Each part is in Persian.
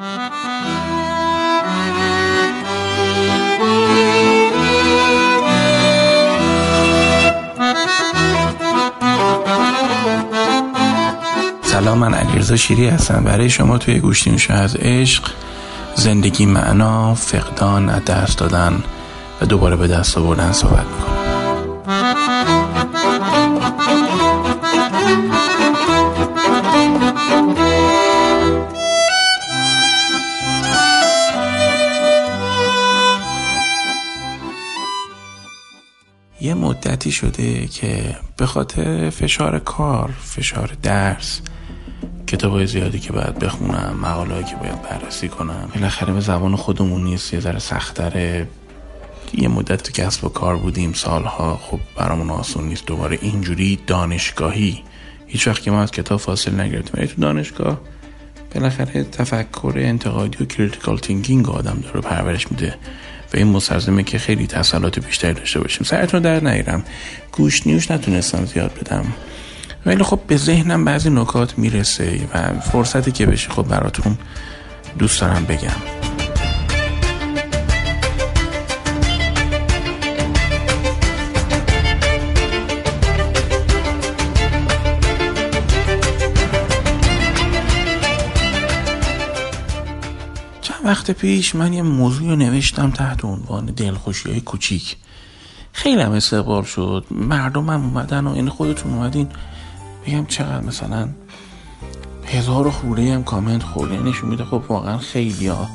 سلام من علیرضا شیری هستم. برای شما توی گوشتی میشه از عشق زندگی معنا فقدان از دست دادن و دوباره به دست آوردن صحبت می‌کنم. به خاطر فشار کار فشار درس. کتاب زیادی که باید بخونم مقاله که باید بررسی کنم. بالاخره به زبان خودمون نیست یه ذره سختره یه مدت تو کسب و کار بودیم سالها. خب برامون آسون نیست دوباره اینجوری دانشگاهی. هیچ وقت که ما از کتاب فاصله نگرفتیم. ولی تو دانشگاه؟ بالاخره تفکر انتقادی و critical thinking آدم داره پرورش میده. و این مستلزمه که خیلی تسلط بیشتری داشته باشیم. سرتون درد نیارم گوش نیوش نتونستم زیاد بدم. ولی خب به ذهنم بعضی نکات می‌رسه و فرصتی که بشه خب براتون دوست دارم بگم. وقت پیش من یه موضوع نوشتم تحت عنوان دلخوشی های کوچیک. خیلی هم استقبال شد. مردم هم اومدن و این خودتون اومدین. بگم چقدر مثلا هزار و خوره هم کامنت خورده. نشون میده خب واقعا خیلی ها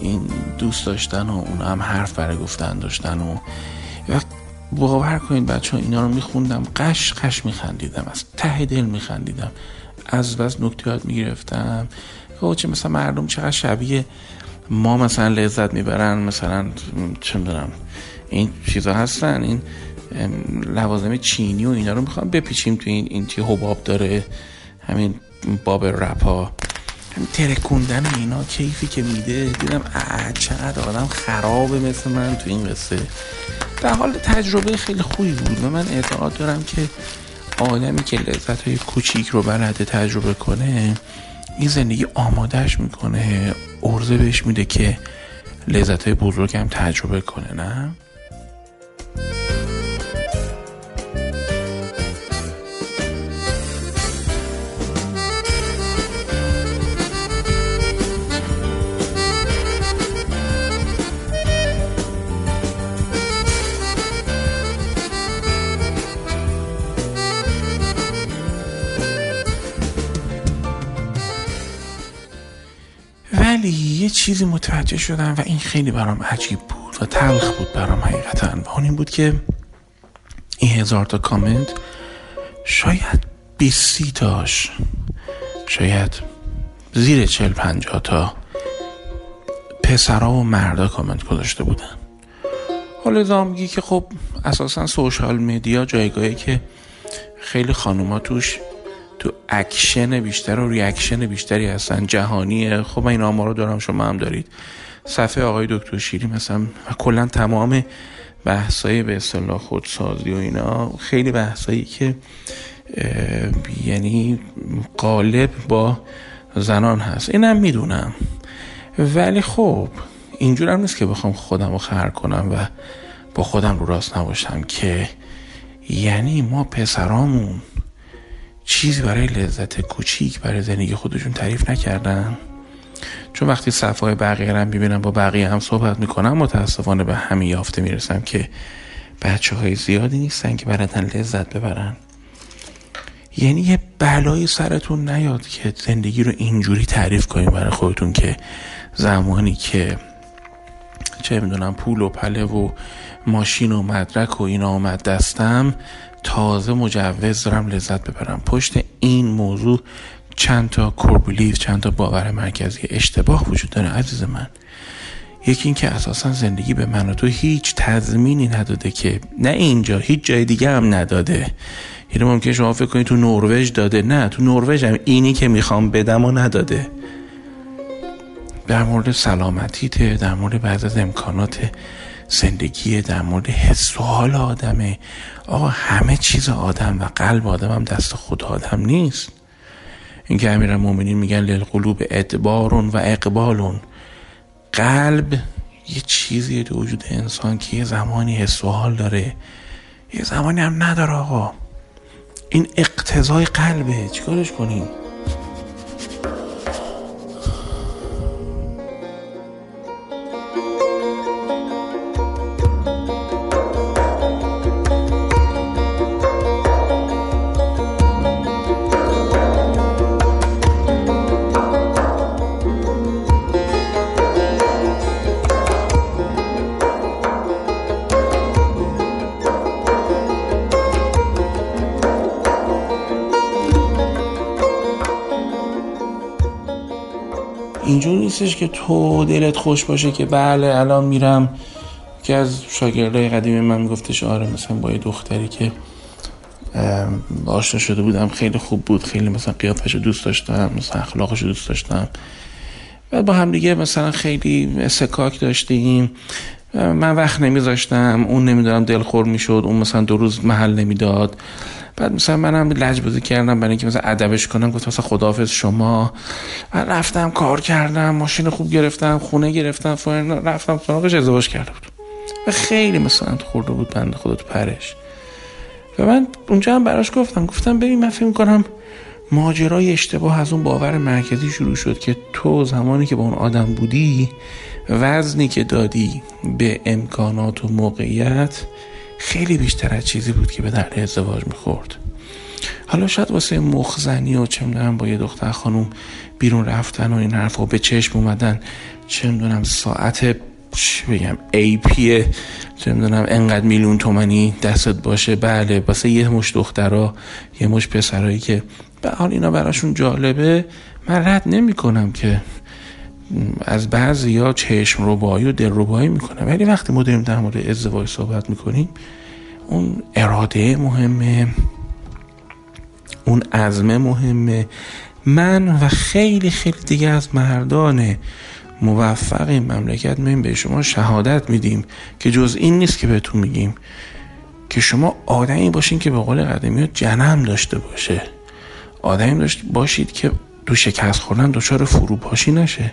این دوست داشتن و اون هم حرف برای گفتن داشتن و باور کنید بچه ها اینا رو میخوندم. قش قش میخندیدم. از ته دل میخندیدم. از بس نکتیات می‌گرفتم. خب چه مثلا مردم چقدر شبیه ما مثلا لذت می‌برن مثلا چه می‌دونم این چیزا هستن این لوازم چینی و اینا رو می‌خوام بپیچیم تو این این چی حباب داره همین باب رپ ها همین ترکوندن اینا کیفی که میده. دیدم چقدر آدم خرابه مثل من تو این قصه. در حال تجربه خیلی خوبی بود و من اعتقاد دارم که آدمی که لذت های کوچیک رو بلده تجربه کنه این زندگی آمادهش می‌کنه ارزه بهش میده که لذت های بزرگ هم تجربه کنه نه؟ چیزی متوجه شدم و این خیلی برام عجیب بود و تلخ بود برام حقیقتا. و اون این بود که این هزار تا کامنت شاید بیست سی تاش شاید زیر چل پنجاه تا پسرا و مردا کامنت گذاشته بودن. حالا میگی که خب اساسا social media جایگاهی که خیلی خانوما توش تو اکشن بیشتر و reaction بیشتری هستن. جهانیه. خب من این آمارو دارم شما هم دارید. صفحه آقای دکتر شیری مثلا کلا تمام بحثای به اصطلاح خودسازی و اینا خیلی بحثایی که یعنی قالب با زنان هست. اینم می‌دونم. ولی خب اینجور هم نیست که بخوام خودم رو خر کنم و با خودم رو راست نباشم که یعنی ما پسرامون چیزی برای لذت کوچیک برای زندگی خودشون تعریف نکردن؟ چون وقتی صفحه بقیه رو می‌بینم با بقیه هم صحبت می‌کنم متاسفانه به همین یافته می‌رسم که بچه های زیادی نیستن که براتن لذت ببرن. یعنی یه بلایی سرتون نیاد که زندگی رو اینجوری تعریف کنیم برای خودتون که زمانی که چه می‌دونم پول و پله و ماشین و مدرک و اینا آمد دستم تازه مجوز دارم لذت ببرم. پشت این موضوع چند تا کوربلیف چند تا باور مرکزی اشتباه وجود داره عزیز من. یکی این که اساسا زندگی به من و تو هیچ تضمینی نداده که نه اینجا هیچ جای دیگه هم نداده. یعنی ممکن شما فکر کنید تو نروژ داده. نه تو نروژ هم اینی که می‌خوام بدم و نداده. در مورد سلامتیته در مورد بعض از امکانات زندگی در مورد حس و حال آدمه. آقا همه چیز آدم و قلب آدم هم دست خود آدم نیست. اینکه امیر مومنین میگن للقلوب ادبارون و اقبالون. قلب یه چیزیه تو وجود انسان که یه زمانی حس و حال داره یه زمانی هم نداره آقا. این اقتضای قلبه. چیکارش کنیم؟ نیستش که تو دلت خوش باشه که بله الان میرم. که از شاگردای قدیمی من میگفتش آره مثلا با یه دختری که آشنا شده بودم خیلی خوب بود. خیلی مثلا قیافش رو دوست داشتم مثلا اخلاقش رو دوست داشتم. و با هم دیگه مثلا خیلی سکاک داشتیم. من وقت نمیذاشتم اون نمی‌دونم دلخور می‌شد اون مثلا دو روز محل نمی‌داد. بعد مثلا منم لجبازی کردم برای اینکه مثلا ادبش کنم گفتم مثلا خداحافظ شما. رفتم کار کردم ماشین خوب گرفتم خونه گرفتم فلان رفتم سراغش ازدواج کرده بود و خیلی مثلا خورده بود بند خدا تو پرش. و من اونجا هم براش گفتم گفتم ببین من فکر کنم ماجرای اشتباه از اون باور مرکزی شروع شد که تو زمانی که با اون آدم بودی وزنی که دادی به امکانات و موقعیت خیلی بیشتر از چیزی بود که به درد ازدواج می‌خورد. حالا شاید واسه مخزنی و چه می‌دونم با یه دختر خانوم بیرون رفتن و این حرف به چشم اومدن چه می‌دونم ساعت بگم ای پیه چه می‌دونم انقدر میلیون تومنی دستت باشه. بله واسه یه مش دخترها یه مش پسرایی که به حال اینا براشون جالبه. من رد نمی کنم که از بعضی یا چشم روبایی و دل روبایی می‌کنه ولی وقتی ما داریم در مورد ازدواج صحبت می‌کنیم اون اراده مهمه اون عزمه مهمه. من و خیلی خیلی دیگه از مردان موفق این مملکت مییم به شما شهادت میدیم که جز این نیست که بهتون میگیم. که شما آدمی باشین که به قول قدمی جنم داشته باشه. آدمی داشت باشید که دو شکست خوردن دچار فروپاشی نشه.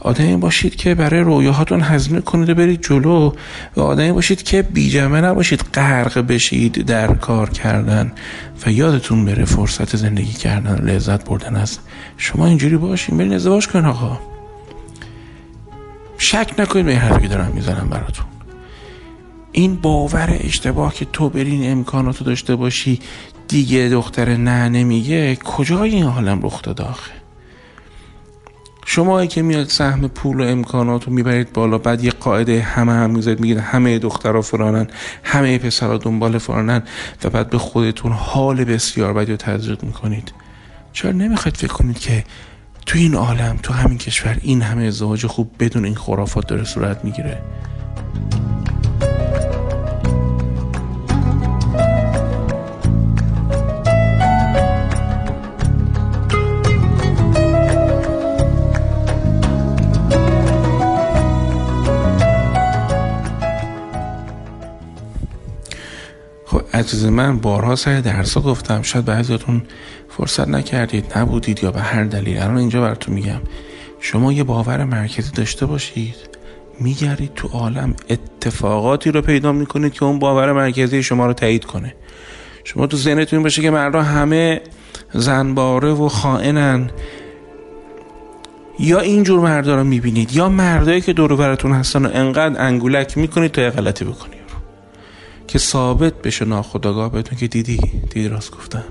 آدمی باشید که برای رویاهاتون هزینه کنید و برید جلو و آدمی باشید که بیجمه نباشید غرق بشید در کار کردن و یادتون بره فرصت زندگی کردن لذت بردن است. شما اینجوری باشین برین ازدواج کن آقا. شک نکنید به حرفی دارم می‌زنم براتون. این باور اشتباه که تو برین امکاناتو داشته باشی دیگه دختر نه نمیگه کجای این حالم رخ داده آخه؟ شما که میاد سهم پول و امکانات رو می‌برید بالا بعد یه قاعده همه هم می‌ذارید میگید همه دخترها فرانن همه پسرها دنبال فرانن و بعد به خودتون حال بسیار بدی رو تزریق می‌کنید. چرا نمی‌خواید فکر کنید که تو این عالم تو همین کشور این همه ازدواج خوب بدون این خرافات داره صورت می‌گیره؟ عزیز من بارها سر درس گفتم شاید بعضیاتون فرصت نکردید نبودید یا به هر دلیل. الان اینجا براتون میگم. شما یه باور مرکزی داشته باشید. میگردید تو عالم اتفاقاتی رو پیدا می‌کنید که اون باور مرکزی شما رو تایید کنه. شما تو ذهنتون باشه که مردا همه زنباره و خائنن. یا اینجور مردا رو می‌بینید یا مردایی که دور براتون هستن و انقدر انگولک می‌کنید تا غلطی بکنید. که ثابت بشه ناخداگاه بهتون که دیدی. دیدی راست گفتم.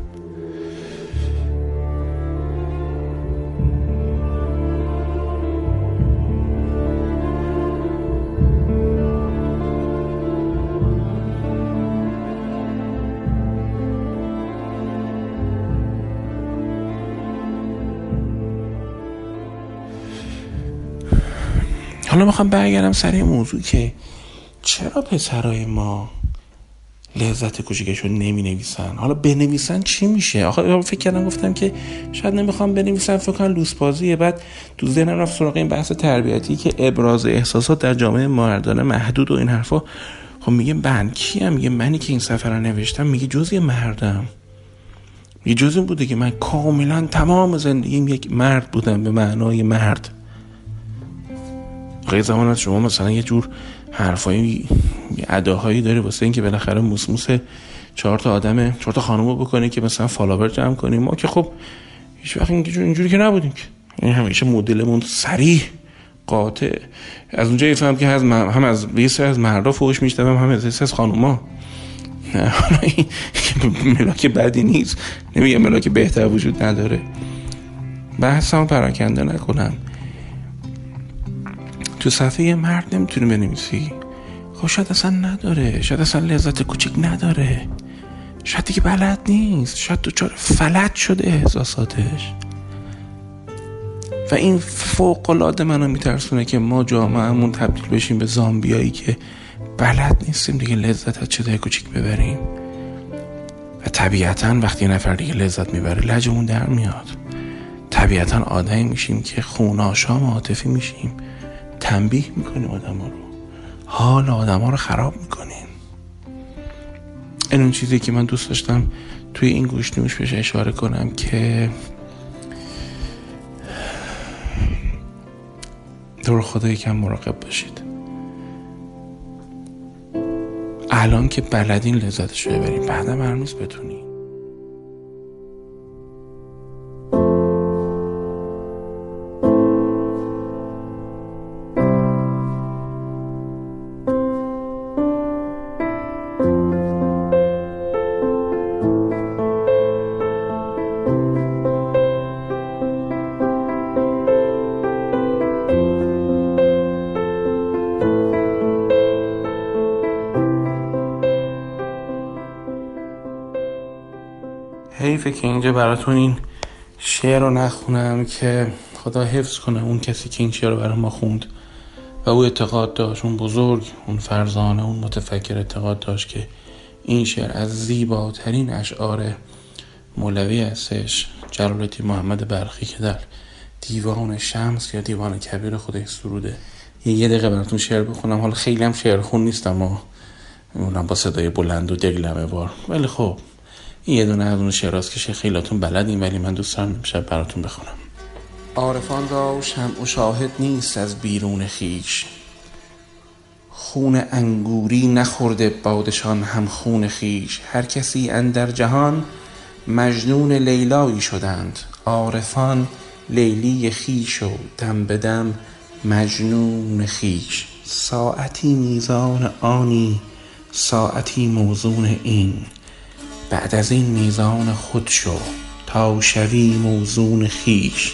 حالا می‌خوام برگردم سر این موضوع که چرا پسرای ما لذت کوچیکشون نمی نویسن حالا بنویسن چی میشه؟ آخه فکر کردم گفتم که شاید نمی‌خوام بنویسن فکر کنم لوس بازیه بعد تو ذهنم رفت سراغ این بحث تربیتی که ابراز احساسات در جامعه مردانه محدود و این حرفا. خب میگه من کیم؟ میگه منی که این سفر رو نوشتم. میگه جزی مردم. یه جز این بوده که من کاملا تمام زندگیم یک مرد بودم به معنای مرد. خیلی زمان از شما مثلا یه جور حرفایی اداهایی داره. واسه اینکه بالاخره موسموس چهار تا آدم چهار تا خانومو بکنه که مثلا فالوور جمع کنیم. ما که خب هیچ وقت اینجوری که نبودیم که. این همیشه مدلمون سریع قاطع. از اونجا یفهم که هم از یه سر از مردا فوش میشتم هم از از خانوما. ملاک بدی نیست. نمیگه ملاک بهتر وجود نداره. بحث هم پراکنده نکنم. تو صفحه یه مرد نمی‌تونی بنویسی. خب شاید اصلا نداره. شاید اصلا لذت کوچیک نداره. شاید دیگه بلد نیست. شاید دوچار فلج شده احساساتش. و این فوق العاده منو میترسونه که ما جامعهمون تبدیل بشیم به زامبیایی که بلد نیستیم. دیگه لذت از چیزای کوچیک ببریم. و طبیعتا وقتی یه نفر دیگه لذت می‌بره لجمون در میاد. طبیعتا آدمی میشیم که خوناشام عاطفی میشیم. تنبیه می‌کنیم آدم ها رو. حال آدم ها رو خراب می‌کنیم این اون چیزی که من دوست داشتم توی این گوشنوش بهش اشاره کنم که دور خدا یکم مراقب باشید. الان که بلدین لذتش رو ببرین بعدم هر نیست که اینجا براتون این شعر رو نخونم که خدا حفظ کنه اون کسی که این شعر رو برای ما خوند و او اعتقاد داشت اون بزرگ اون فرزانه اون متفکر اعتقاد داشت که این شعر از زیباترین اشعار مولوی هستش جلال محمد برخی که در دیوان شمس یا دیوان کبیر خودش سروده. یه, یه دقیقه براتون شعر بخونم. حالا خیلی هم شعر خون نیستم و اونم با صدای بلند و دگلمه بار. ولی خب این یه دونه از اون شعراست که خیلاتون بلدین ولی من دوست دارم امشب براتون بخونم. عارفان را شمع و شاهد نیست از بیرون خیش خون انگوری نخورده بادشان هم خون خیش هر کسی اندر جهان مجنون لیلایی شدند. عارفان لیلی خیش و دم به دم مجنون خیش ساعتی میزان آنی ساعتی موزون این. بعد از این میزان خود شو تا شوی موزون خیش.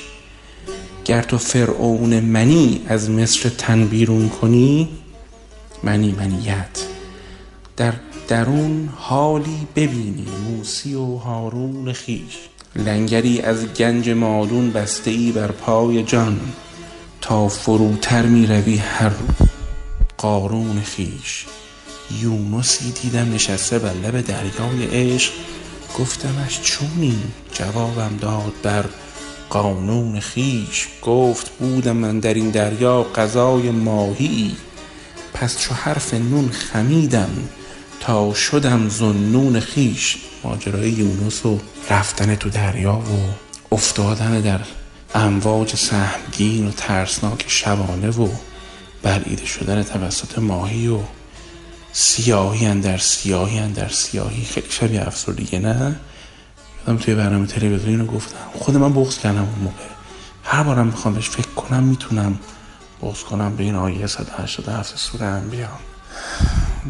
گر تو فرعون منی از مصر تن بیرون کنی؟ منی منیت. در درون حالی ببینی موسی و هارون خیش. لنگری از گنج مادون بسته ای بر پای جان. تا فروتر می روی هر قارون خیش. یونسی دیدم نشسته بر لب دریای عشق. گفتمش چونی؟ جوابم داد بر قانون خیش. گفت بودم من در این دریا غذای ماهی. پس چو حرف نون خمیدم تا شدم زنون خیش. ماجرای یونس و رفتن تو دریا و افتادن در امواج سهمگین و ترسناک شبانه و بلعیده شدن توسط ماهی و سیاهی در سیاهی در سیاهی. خیلی شبیه افسردگی نه؟ یادم توی برنامه تلویزیونی رو گفتم. خود من بغض کردم اون موقع. هر بارم می‌خوام بهش فکر کنم می‌تونم بغض کنم به این آیه 187 سوره بیام.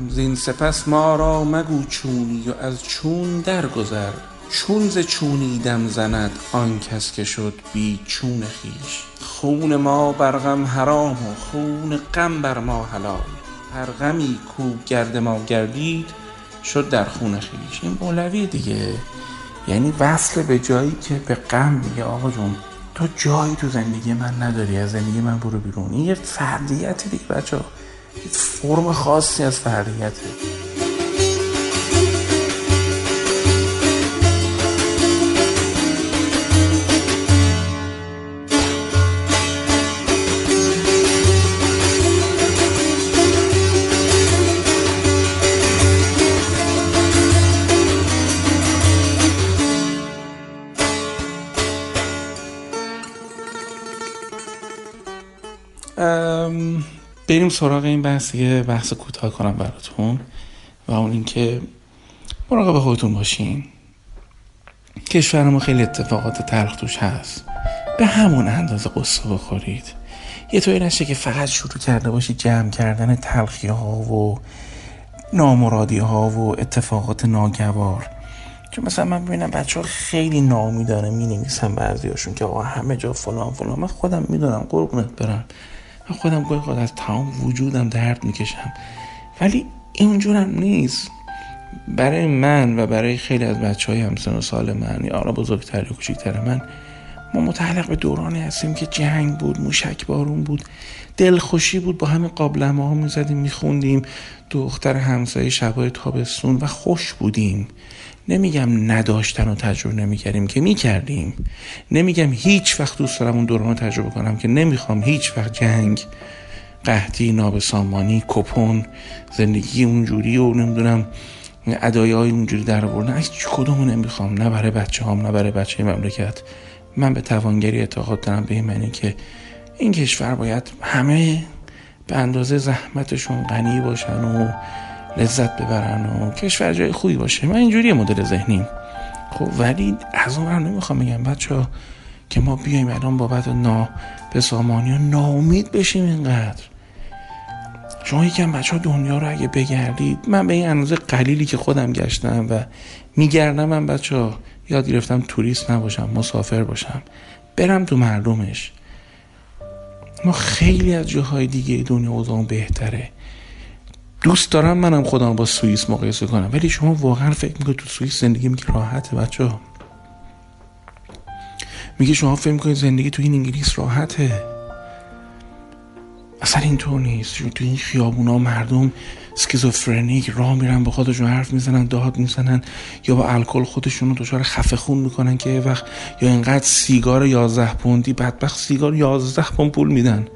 زین سپس ما را مگو چونی و از چون درگذر. چون ز چونیدم زند آن کس که شد بی چون خیش خون ما بر غم حرام و خون غم بر ما حلال. هر غمی کو گرد ما گردید شد در خون خیش. این مولوی دیگه. یعنی وصل به جایی که به غم میگه آقا جون تو جایی تو زندگی من نداری از زندگی من برو بیرون. این یه فردیت دیگه بچه فرم خاصی از فردیته. بریم سراغ این بحث یه بحث کوتاه کنم براتون و اون اینکه مراقب خودتون باشین. کشور ما خیلی اتفاقات تلخ توش هست. به همون اندازه قصه بخورید. یه طوری نشه که فقط شروع کرده باشید جمع کردن تلخی ها و نامرادی ها و اتفاقات ناگوار. چون مثلا من ببینم بچه ها خیلی نامی داره می نویسن بعضی هاشون که آقا همه جا فلان فلان. من خودم می‌دونم قربونت برم. من خودم گاهی خود از تمام وجودم درد می‌کشم. ولی اینجورم نیست. برای من و برای خیلی از بچه های همسن و سال من یا آرا بزرگتر یا کوچکتر من ما متعلق به دورانی هستیم که جنگ بود موشک بارون بود دلخوشی بود. با همین قابلمه ها می‌زدیم میخوندیم. دختر همسایه شبای تابستون و خوش بودیم. نمیگم نداشتن و تجربه نمی‌کردیم که می‌کردیم. نمیگم هیچ وقت دوست دارم اون دوران تجربه کنم که نمی‌خوام هیچ وقت جنگ قحطی نابسامانی کپون زندگی اونجوری و نمی‌دونم ادای های اونجوری در آوردن. هیچ کدومو نمی‌خوام؟ نه برای بچه هم نه برای بچه مملکت. من به توانگری اعتقاد دارم به این که این کشور باید همه به اندازه زحمتشون غنی باشن و لذت ببرن و کشور جای خوبی باشه. من اینجوری مدل ذهنیم. خب ولی از اون نمی‌خوام بگم بچه که ما بیایم الان بابت نا به سامانی و ناامید بشیم اینقدر. شما یکم بچه ها دنیا رو اگه بگردید من به این اندازه قلیلی که خودم گشتم و میگردم من بچه ها یاد گرفتم توریست نباشم مسافر باشم برم تو مردمش. ما خیلی از جاهای دیگه دنیا اوضاع بهتره. دوست دارم منم خودم با سوئیس مقایسه کنم ولی شما واقعا فکر می‌کنید تو سوئیس زندگی میگه راحته بچه ها میگه شما فکر می‌کنید زندگی تو این انگلیس راحته؟ اصلا اینطور نیست. تو این خیابونا مردم اسکیزوفرنیک راه میرن با خودشون حرف می‌زنن داد می‌زنن یا با الکل خودشون رو دچار خفه خون می‌کنن که یه وقت یا اینقدر سیگار یازده پوندی بدبخت سیگار یازده پوند پول میدن.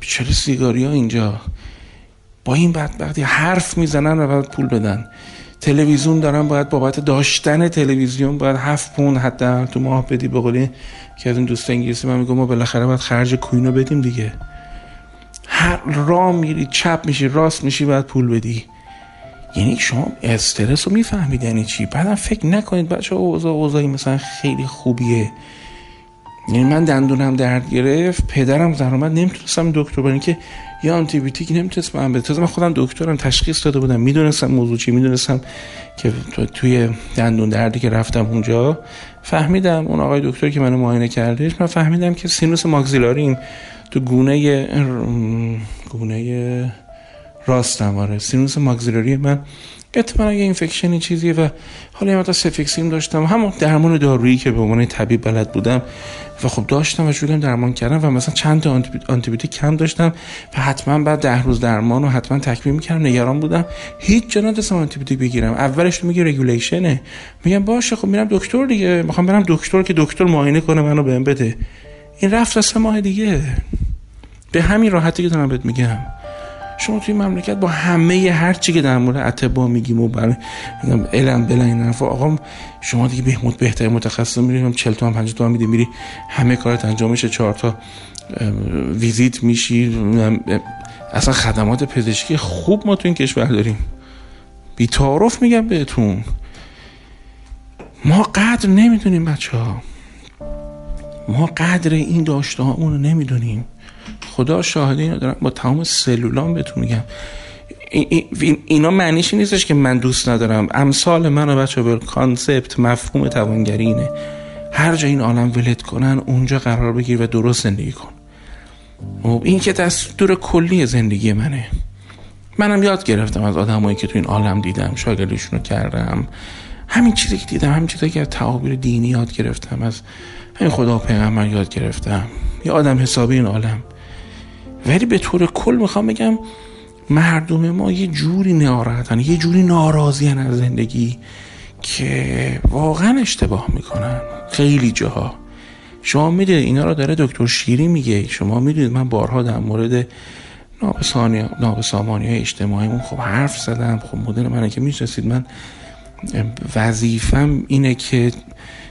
چرا سیگاری ها اینجا؟ با این بدبختی حرف می‌زنن و بعد پول بدن. تلویزیون دارن باید بابت داشتن تلویزیون باید هفت پوند حتی تو ماه بدی. به قولی که از این دوست انگلیسی من میگم ما بالاخره باید خرج کوینو بدیم دیگه. هر راه میری چپ میشی راست میشی باید پول بدی. یعنی شما استرس رو می‌فهمید یعنی چی؟ بعدم فکر نکنید بچه اوضاع اوضاعی مثلا خیلی خوبیه. یعنی من دندونم درد گرفت پدرم درآمد نمی‌تونستم دکتر برین که یا آنتی بیوتیک نمی‌تونست من بده. من خودم دکترم تشخیص داده بودم. می‌دونستم موضوع چی می‌دونستم که توی دندون دردی که رفتم اونجا. فهمیدم اون آقای دکتر که منو معاینه کردش من فهمیدم که سینوس ماگزیلاریم تو گونه گونه راستم آره. سینوس ماگزیلاری من احتمالا یه infection ی چیزیه و حالا یه مقدار سفیکسیم داشتم. همون درمان دارویی که به عنوان طبیب بلد بودم و خب داشتم و شروع درمان کردم و مثلا چند تا آنتی‌بیوتیک کم داشتم و حتما بعد ده روز درمان و حتما تکمیل می‌کردم نگران بودم. هیچ جا نداشتم آنتیبیوتیک بگیرم. اولش میگه رگولیشنه میگم باشه خب میرم دکتر دیگه. می‌خوام برم دکتر که دکتر معاینه کنه منو بهم بده. این رفت از ماه دیگه. به همین راحتی که دارم بهت میگم. شما توی مملکت با همه هر چی که در مورد اتبا میگیم و برای علم بلن این آقا شما دیگه بهموت بهتر متخصص میریم 40 تومن 50 تومن میدی میری همه کارت انجام میشه چهار تا ویزیت میشی اصلا خدمات پزشکی خوب ما تو این کشور داریم. بی تعارف میگم بهتون. ما قدر نمی‌دونیم بچه ها ما قدر این داشته ها اونو نمی‌دونیم. خدا شاهده اینو دارم. با تمام سلولام بهتون میگم. اینا معنیش نیستش که من دوست ندارم. امثال من و بچه به کانسپت مفهوم توانگری اینه. هر جا این عالم ولد کنن اونجا قرار بگیر و درست زندگی کن. خب، این که دستور کلی زندگی منه. منم یاد گرفتم از آدمایی که تو این عالم دیدم شاگردشون رو کردم. همین چیزی که دیدم همین چیزی که تعابیر دینی یاد گرفتم از همین خدا پیغمبر یاد گرفتم. یه آدم حسابی این عالم. ولی به طور کل می‌خوام بگم مردم ما یه جوری ناراحتن یه جوری ناراضی از زندگی که واقعا اشتباه می‌کنن. خیلی جاها. شما می‌دونید اینا رو داره دکتر شیری میگه. شما می‌دونید من بارها در مورد نابسامانی های اجتماعیمون خب حرف زدم. خب مدل منه که می‌شناسید. من وظیفم اینه که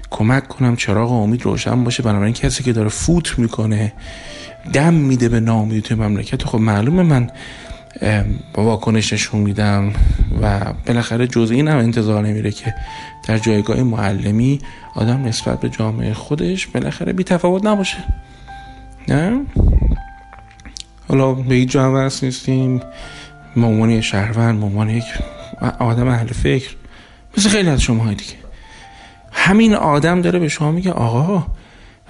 کمک کنم چراغ امید روشن باشه. بنابراین کسی که داره فوت می‌کنه دم میده به ناامیدی توی مملکت. خب معلومه من با واکنش نشون میدم و بالاخره جز این هم انتظار نمیره که در جایگاه معلمی آدم نسبت به جامعه خودش بالاخره بی تفاوت نباشه. نه؟ حالا به جامعه نیستیم. مامانی شهروند مامان یک آدم اهل فکر. مثل خیلی از شما دیگه. همین آدم داره به شما میگه آقا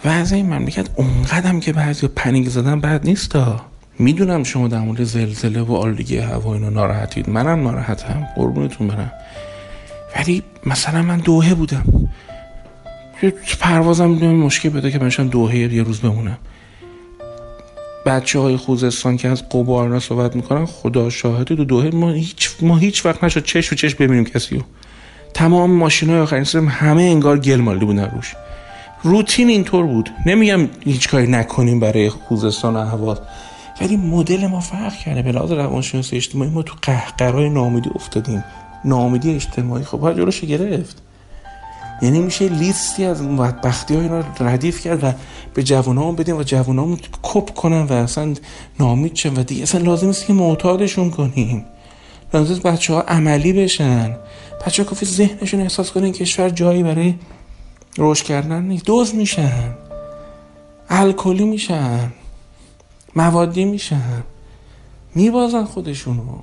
وضع این مملکت اونقدم که بعضی پنیک زدن بد نیستا. می‌دونم شما در مورد زلزله و آلودگی هوا اینو ناراحتید. منم ناراحتم قربونتون برم. ولی مثلا من دوهه بودم. پروازم مشکل بده که منشم دوهه یه روز بمونم. بچه های خوزستان که از قبارنا صحبت می‌کنن خدا شاهده دو دوهه ما هیچ, ما هیچ وقت نشد چش و چش ببینیم کسی رو. تمام ماشین های آخرین سرم همه انگار گل مالی بودن روش. روتین اینطور بود. نمیگم هیچ کاری نکنیم برای خوزستان و احواز ولی مدل ما فرق کرده. به لحاظ روانشناسی اجتماعی ما تو قهقرای نامیدی افتادیم. نامیدی اجتماعی. خب باید جلوش گرفت. یعنی میشه لیستی از بدبختی ها اینا ردیف کرد و به جوانامون بدیم و جوانامون کپ کنن و اصلا نامید شن و دیگه. اصلا لازم است که معتادشون کنیم. لازم بچه ها عملی بشن. بچه ها کافی ذهنشون احساس کنن کشور جایی برای روش کردن نیست. دوز میشن. الکلی میشن. موادی میشن. میبازن خودشونو.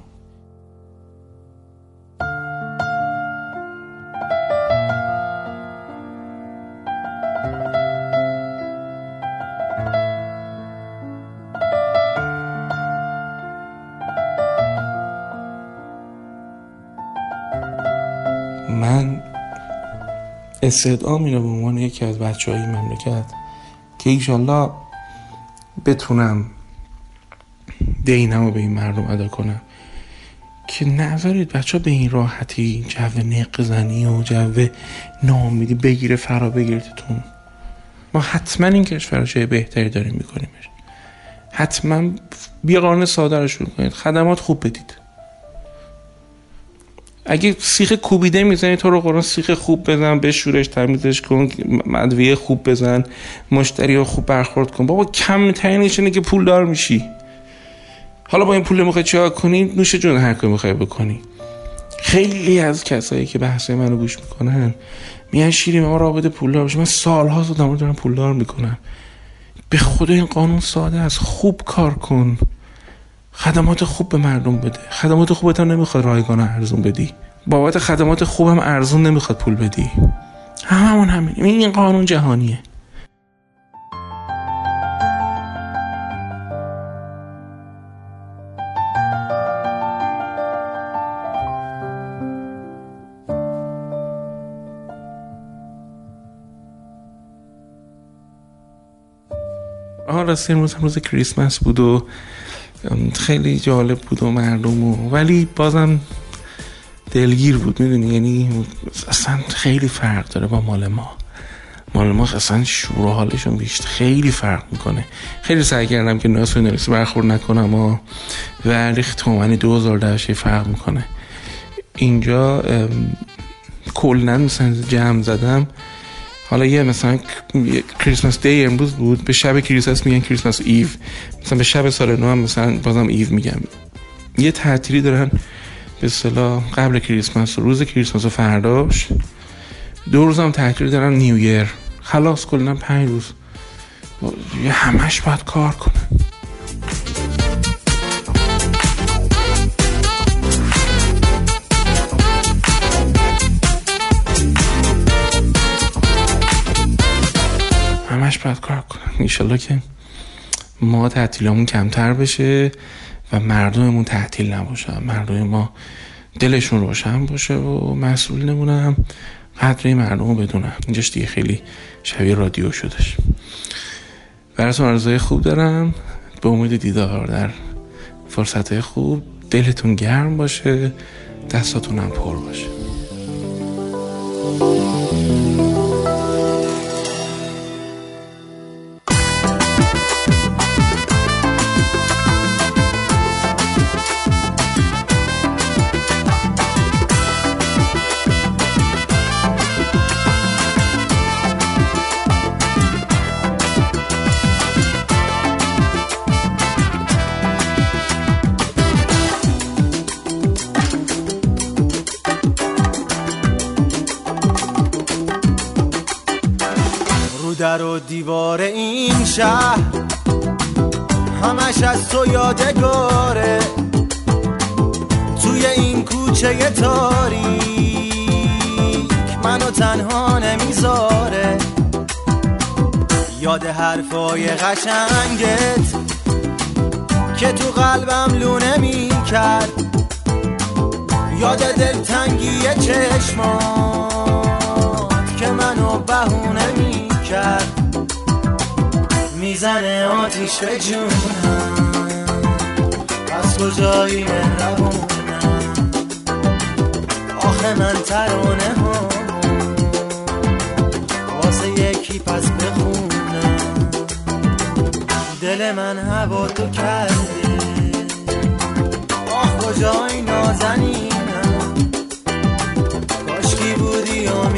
استدعا میره به عنوان یکی از بچه های مملکت که ایشالله بتونم دینم رو به این مردم ادا کنم. که نذارید بچه به این راحتی جو نق زنی و جو نامیدی بگیره فرا بگیرتتون. ما حتما این کشور جای بهتری داریم میکنیمش. حتما بیا قانون ساده رو شروع کنید. خدمات خوب بدید. اگه سیخ کوبیده می‌زنی تو رو قرآن سیخ خوب بزن به شورش تمیزش کن مدویه خوب بزن مشتری رو خوب برخورد کن. بابا کم ترینش اینه که پول دار میشی. حالا با این پول می‌خوای چیکار کنی؟ نوش جون هر کاری می‌خوای بکنی. خیلی از کسایی که بحث منو گوش می‌کنن میان شیری ما رابطه پولدار بشه من سالها زدم دارم پولدار می‌کنم. به خدا این قانون ساده است. خوب کار کن. خدمات خوب به مردم بده. خدمات خوبت هم نمی‌خواد رایگان ارزون بدی. بابت خدمات خوبم ارزون نمی‌خواد پول بدی. همون همین. این قانون جهانیه. راستی امروز روز کریسمس بود و خیلی جالب بود و مردم و ولی بازم دلگیر بود می‌دونی؟ یعنی اصلا خیلی فرق داره با مال ما. مال ما اصلا شور حالشون بیشتر. خیلی فرق می‌کنه. خیلی سعی کردم که ناس نویسی برخورد نکنم و ولی تومنی دو فرق می‌کنه. اینجا کلن مثلا جمع زدم. حالا یه مثلا کریسمس دی امروز بود به شب کریسمس میگن کریسمس ایو. مثلا به شب سال نو هم مثلا بازم ایو میگن یه تعطیلی دارن به اصطلاح قبل کریسمس و روز کریسمس و فرداش. دو روز هم تعطیلی دارن نیو خلاص کلا پنج روز. یه همش باید کار کنن. همش باید کار کنن. ایشالله که ما تعطیلامون کمتر بشه. مردممون تعطیل نباشن مردم ما دلشون روشن باشه و مسئول نمونم قدر مردم رو بدونم اینجاش دیگه خیلی شبیه رادیو شدش براتون آرزوی خوب دارم. به امید دیدار در فرصت خوب. دلتون گرم باشه. دستاتون هم پر باشه. دیوار این شهر همش از تو یادگاره. توی این کوچه تاریک منو تنها نمی‌ذاره. یاد حرفای قشنگت که تو قلبم لونه می‌کرد. یاد دلتنگی چشمات که منو بهونه می‌زنه آتیش به جونم. از کجایی مهربونم آخه من ترانه ها. واسه یکی پس بخونم. دل من هوا تو کرده. آخ کجایی نازنینم؟ کاشکی بودی و